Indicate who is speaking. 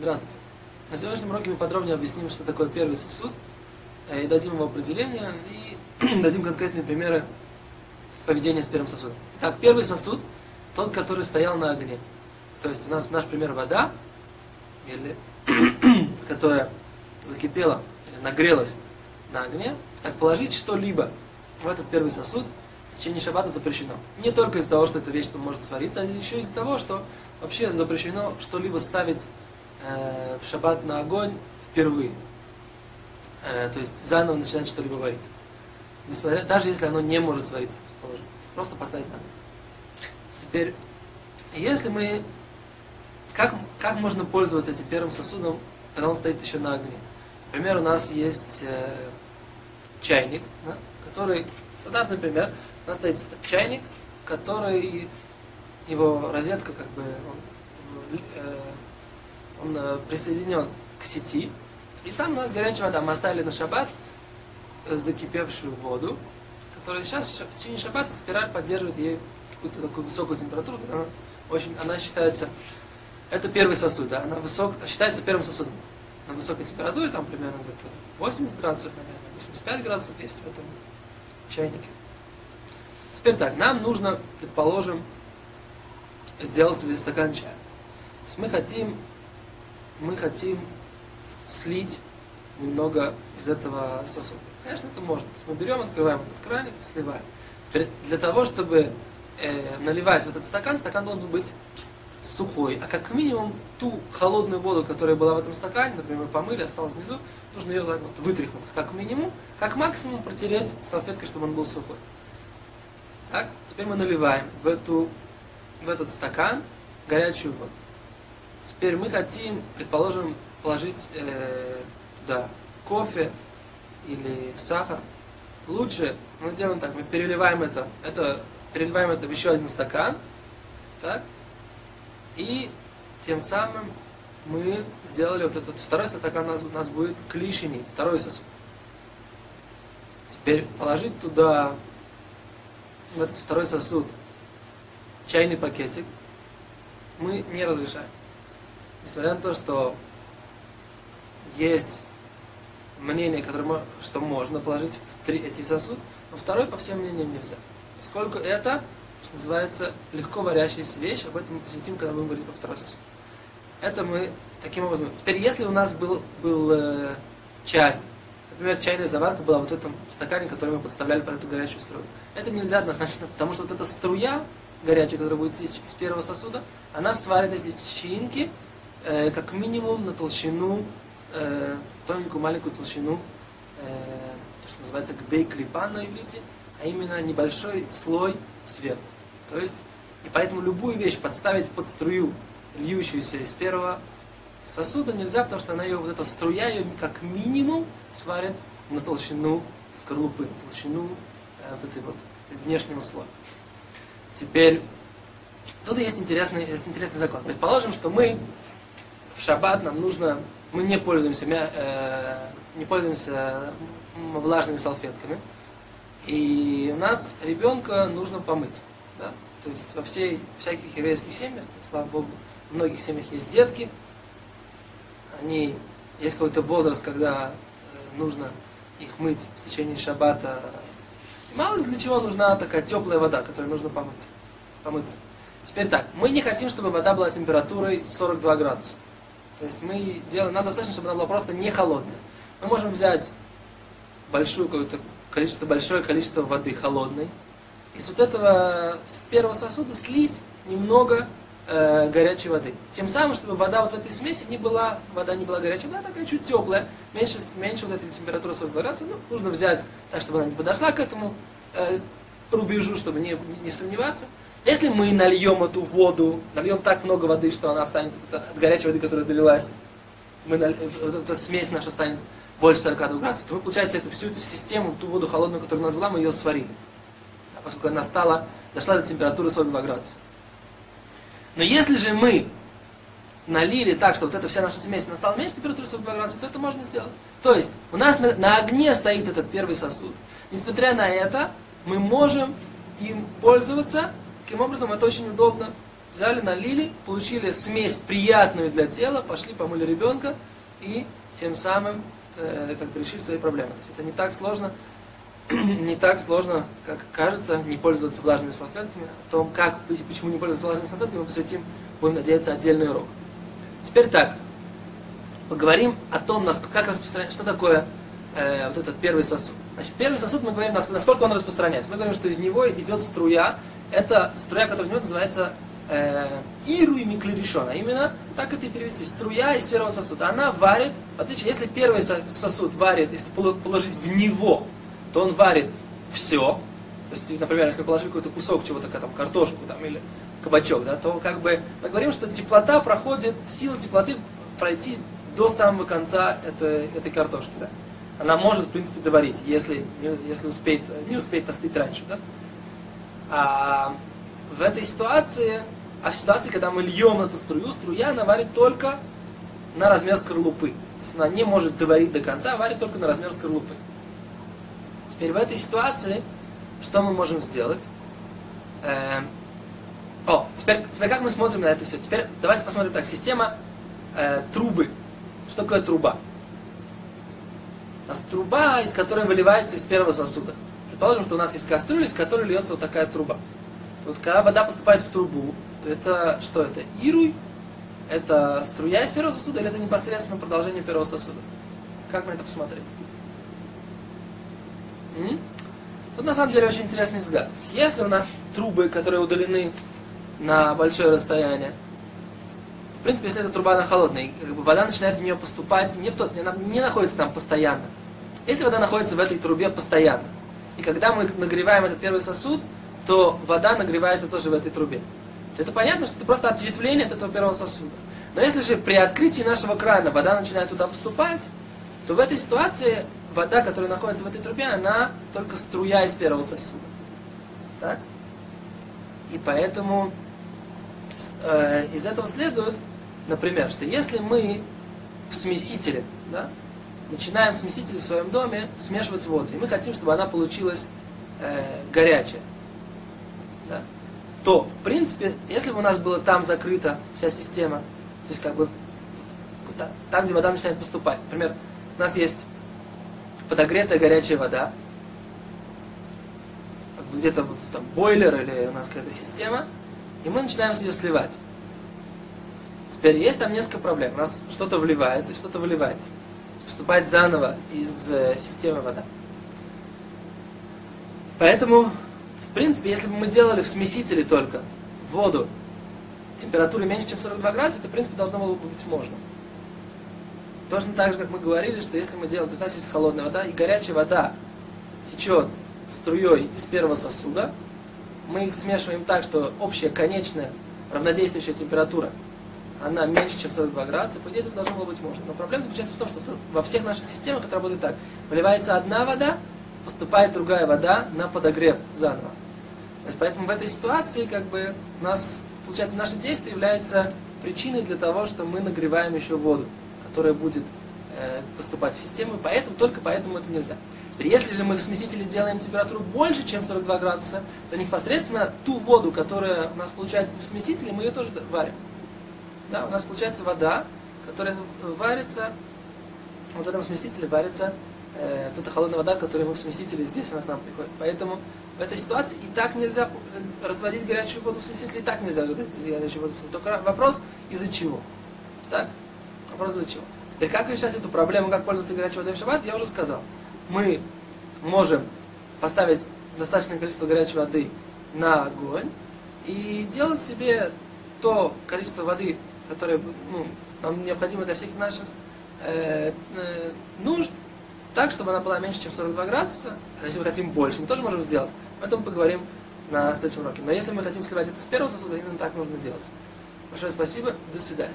Speaker 1: Здравствуйте. На сегодняшнем уроке мы подробнее объясним, что такое первый сосуд, э, и дадим его определение, и дадим конкретные примеры поведения с первым сосудом. Итак, первый сосуд, тот, который стоял на огне. То есть у нас наш пример вода, или, которая закипела, нагрелась на огне, как положить что-либо в этот первый сосуд, в течение шаббата запрещено. Не только из-за того, что эта вещь может свариться, а еще из-за того, что вообще запрещено что-либо ставить э, в шаббат на огонь впервые. Э, то есть заново начинать что-либо варить. Несмотря, даже если оно не может свариться, положим. Просто поставить на огонь. Теперь, если мы... Как, как можно пользоваться этим первым сосудом, когда он стоит еще на огне? Например, у нас есть э, чайник, да, который, стандартный пример, у нас стоит чайник, который, его розетка, как бы, он, э, он э, присоединен к сети, и там у нас горячая вода. Мы оставили на шаббат э, закипевшую воду, которая сейчас в течение шаббата спираль поддерживает ей какую-то такую высокую температуру, она, очень, она считается, это первый сосуд, да, она высок, считается первым сосудом. На высокой температуре, там примерно где-то 80 градусов, наверное, 85 градусов есть в этом чайнике. Теперь так, нам нужно, предположим, сделать себе стакан чая. То есть мы хотим, мы хотим слить немного из этого сосуда. Конечно, это можно. Мы берем, открываем этот краник, сливаем. Для того, чтобы э, наливать в этот стакан, стакан должен быть сухой. А как минимум ту холодную воду, которая была в этом стакане, например, помыли, осталась внизу, нужно ее так вот вытряхнуть. Как минимум, как максимум протереть салфеткой, чтобы он был сухой. Так, теперь мы наливаем в, эту, в этот стакан горячую воду. Теперь мы хотим, предположим, положить э, туда кофе или сахар. Лучше мы делаем так, мы переливаем это, это переливаем это в еще один стакан, так, и тем самым мы сделали вот этот второй стакан, у нас, у нас будет клишини, второй сосуд. Теперь положить туда, в этот второй сосуд, чайный пакетик, мы не разрешаем. Несмотря на то, что есть мнение, которое, что можно положить в три эти сосуд, но второй по всем мнениям нельзя. Поскольку это что называется легко варящаяся вещь, об этом мы посвятим, когда будем говорить про второй сосуд. Это мы таким образом. Теперь, если у нас был, был э, чай, например, чайная заварка была вот в этом стакане, который мы подставляли под эту горячую струю, это нельзя однозначно, потому что вот эта струя горячая, которая будет из, из первого сосуда, она сварит эти чаинки э, как минимум на толщину, э, тоненькую маленькую толщину, э, то, что называется гдей клипа на иврите, а именно небольшой слой сверху. То есть, и поэтому любую вещь подставить под струю, льющуюся из первого сосуда, нельзя, потому что она ее, вот эта струя ее как минимум сварит на толщину скорлупы, толщину э, вот этой вот внешнего слоя. Теперь, тут есть интересный, есть интересный закон. Предположим, что мы в шаббат нам нужно, мы не пользуемся, э, не пользуемся влажными салфетками, и у нас ребенка нужно помыть. Да? То есть во всей, всяких еврейских семьях, слава Богу, в многих семьях есть детки, они, есть какой-то возраст, когда э, нужно их мыть в течение шаббата. мало ли для чего нужна такая теплая вода, которую нужно помыть, помыться. Теперь так, мы не хотим, чтобы вода была температурой 42 градуса. То есть мы делаем, надо достаточно, чтобы она была просто не холодная. Мы можем взять какую-то количество, большое количество воды холодной. И с вот этого, с первого сосуда слить немного э, горячей воды. Тем самым, чтобы вода вот в этой смеси не была, вода не была горячая, вода такая чуть теплая, меньше, меньше вот этой температуры 40 градусов. Ну, нужно взять так, чтобы она не подошла к этому э, рубежу, чтобы не, не сомневаться. Если мы нальем эту воду, нальем так много воды, что она станет от горячей воды, которая долилась, мы наль, вот эта смесь наша станет больше 42 градусов, то мы, получается, эту, всю эту систему, ту воду холодную, которая у нас была, мы ее сварили. А поскольку она стала, дошла до температуры 42 градуса. Но если же мы налили так, что вот эта вся наша смесь стала меньше температуры 42 градуса, то это можно сделать. То есть, у нас на, на огне стоит этот первый сосуд. Несмотря на это, мы можем им пользоваться. Таким образом, это очень удобно. Взяли, налили, получили смесь приятную для тела, пошли, помыли ребенка и тем самым э, как бы решили свои проблемы. То есть это не так сложно, не так сложно, как кажется, не пользоваться влажными салфетками. О том, как, почему не пользоваться влажными салфетками, мы посвятим, будем надеяться, отдельный урок. Теперь так, поговорим о том, как распространять, что такое э, вот этот первый сосуд. Значит, первый сосуд мы говорим, насколько он распространяется. Мы говорим, что из него идет струя. Это струя, которая него называется э, Иру и Миклеришон. А именно, так это и перевести, струя из первого сосуда. Она варит, в отличие, если первый сосуд варит, если положить в него, то он варит все. То есть, например, если положить какой-то кусок чего-то, там, картошку там, или кабачок, да, то как бы мы говорим, что теплота проходит, сила теплоты пройти до самого конца этой, этой картошки. Да. Она может, в принципе, доварить, если, если успеет, не успеет остыть раньше. Да. А в этой ситуации, а в ситуации, когда мы льем эту струю, струя она варит только на размер скорлупы. То есть она не может доварить до конца, а варит только на размер скорлупы. Теперь в этой ситуации, что мы можем сделать? Э, о, теперь, теперь как мы смотрим на это все? Теперь давайте посмотрим так. Система э, трубы. Что такое труба? У нас труба, из которой выливается из первого сосуда. Предположим, что у нас есть кастрюля, из которой льется вот такая труба. Вот когда вода поступает в трубу, то это что это? Ируй? Это струя из первого сосуда или это непосредственно продолжение первого сосуда? Как на это посмотреть? М? Тут на самом деле очень интересный взгляд. Если у нас трубы, которые удалены на большое расстояние, в принципе, если эта труба она холодная, как бы вода начинает в нее поступать, не в тот, она не находится там постоянно. Если вода находится в этой трубе постоянно, и когда мы нагреваем этот первый сосуд, то вода нагревается тоже в этой трубе. То это понятно, что это просто ответвление от этого первого сосуда. Но если же при открытии нашего крана вода начинает туда поступать, то в этой ситуации вода, которая находится в этой трубе, она только струя из первого сосуда. Так? И поэтому э, из этого следует, например, что если мы в смесителе, да, начинаем в смесителе в своем доме смешивать воду, и мы хотим, чтобы она получилась э, горячая, да, то, в принципе, если бы у нас было там закрыта вся система, то есть как бы там, где вода начинает поступать, например, у нас есть подогретая горячая вода, где-то там бойлер или у нас какая-то система, и мы начинаем ее сливать. Теперь есть там несколько проблем. У нас что-то вливается, что-то выливается. Поступает заново из э, системы вода. Поэтому, в принципе, если бы мы делали в смесителе только воду температуры меньше, чем 42 градуса, это, в принципе, должно было бы быть можно. Точно так же, как мы говорили, что если мы делаем, то у нас есть холодная вода, и горячая вода течет струей из первого сосуда, мы их смешиваем так, что общая конечная равнодействующая температура, она меньше, чем 42 градуса, по идее это должно было быть можно. Но проблема заключается в том, что во всех наших системах это работает так. Выливается одна вода, поступает другая вода на подогрев заново. То есть, поэтому в этой ситуации как бы у нас, получается, наше действие является причиной для того, что мы нагреваем еще воду которая будет э, поступать в систему, поэтому, только поэтому это нельзя. Теперь, если же мы в смесителе делаем температуру больше, чем 42 градуса, то непосредственно ту воду, которая у нас получается в смесителе, мы ее тоже варим. Да, у нас получается вода, которая варится, вот в этом смесителе варится э, вот эта холодная вода, которую мы в смесителе, здесь она к нам приходит. Поэтому в этой ситуации и так нельзя э, разводить горячую воду в смесителе, и так нельзя разводить горячую воду в смесителе. Только вопрос, из-за чего. Так? Вопрос для чего? Теперь как решать эту проблему, как пользоваться горячей водой в шаббат, я уже сказал. Мы можем поставить достаточное количество горячей воды на огонь и делать себе то количество воды, которое ну, нам необходимо для всех наших э, э, нужд, так, чтобы она была меньше, чем 42 градуса. А если мы хотим больше, мы тоже можем сделать. Об этом поговорим на следующем уроке. Но если мы хотим сливать это с первого сосуда, именно так нужно делать. Большое спасибо. До свидания.